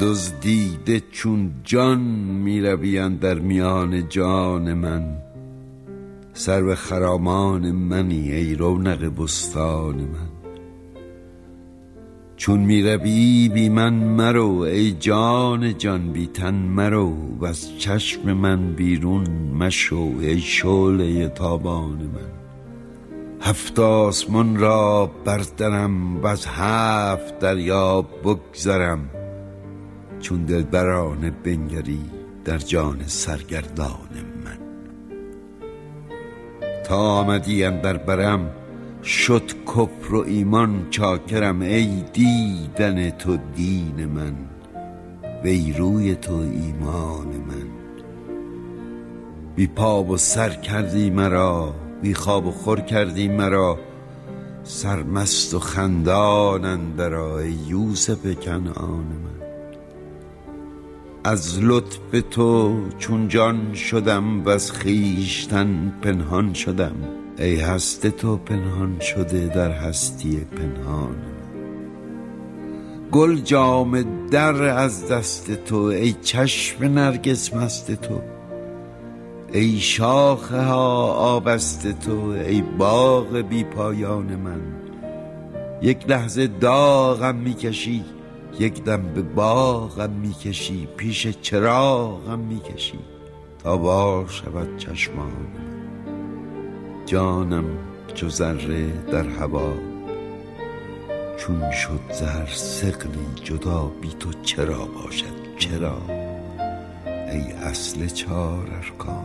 دزدیده چون جان می روی در میان جان من. سرو خرامان منی ای رونق بستان من. چون می روی بی من مرو ای جان جان بی تن مرو. و از چشم من بیرون مشو ای شعله تابان من. هفت آسمان را بردرم و از هفت دریا بگذرم. چون دلبرانه بنگری در جان سرگردان من. تا آمدی در برم شد کفر و ایمان چاکرم ای دیدن تو دین من وی روی تو ایمان من. بی پا و سر کردی مرا بی خواب و خور کردی مرا سرمست و خندان اندر ای یوسف کنعان من. از لطف تو چون جان شدم و از خویشتن پنهان شدم. ای هست تو پنهان شده در هستی پنهان. گل جام در از دست تو ای چشم نرگس مست تو. ای شاخه ها آبست تو ای باغ بی پایان من. یک لحظه داغم می‌کشی یک دم به باغم می‌کشی پیش چراغم می‌کشی تا بار شود چشمان جانم چو ذره در هوا چون شد زهر سقلی جدا بی تو چرا باشد؟ چرا؟ ای اصل چار ارکان.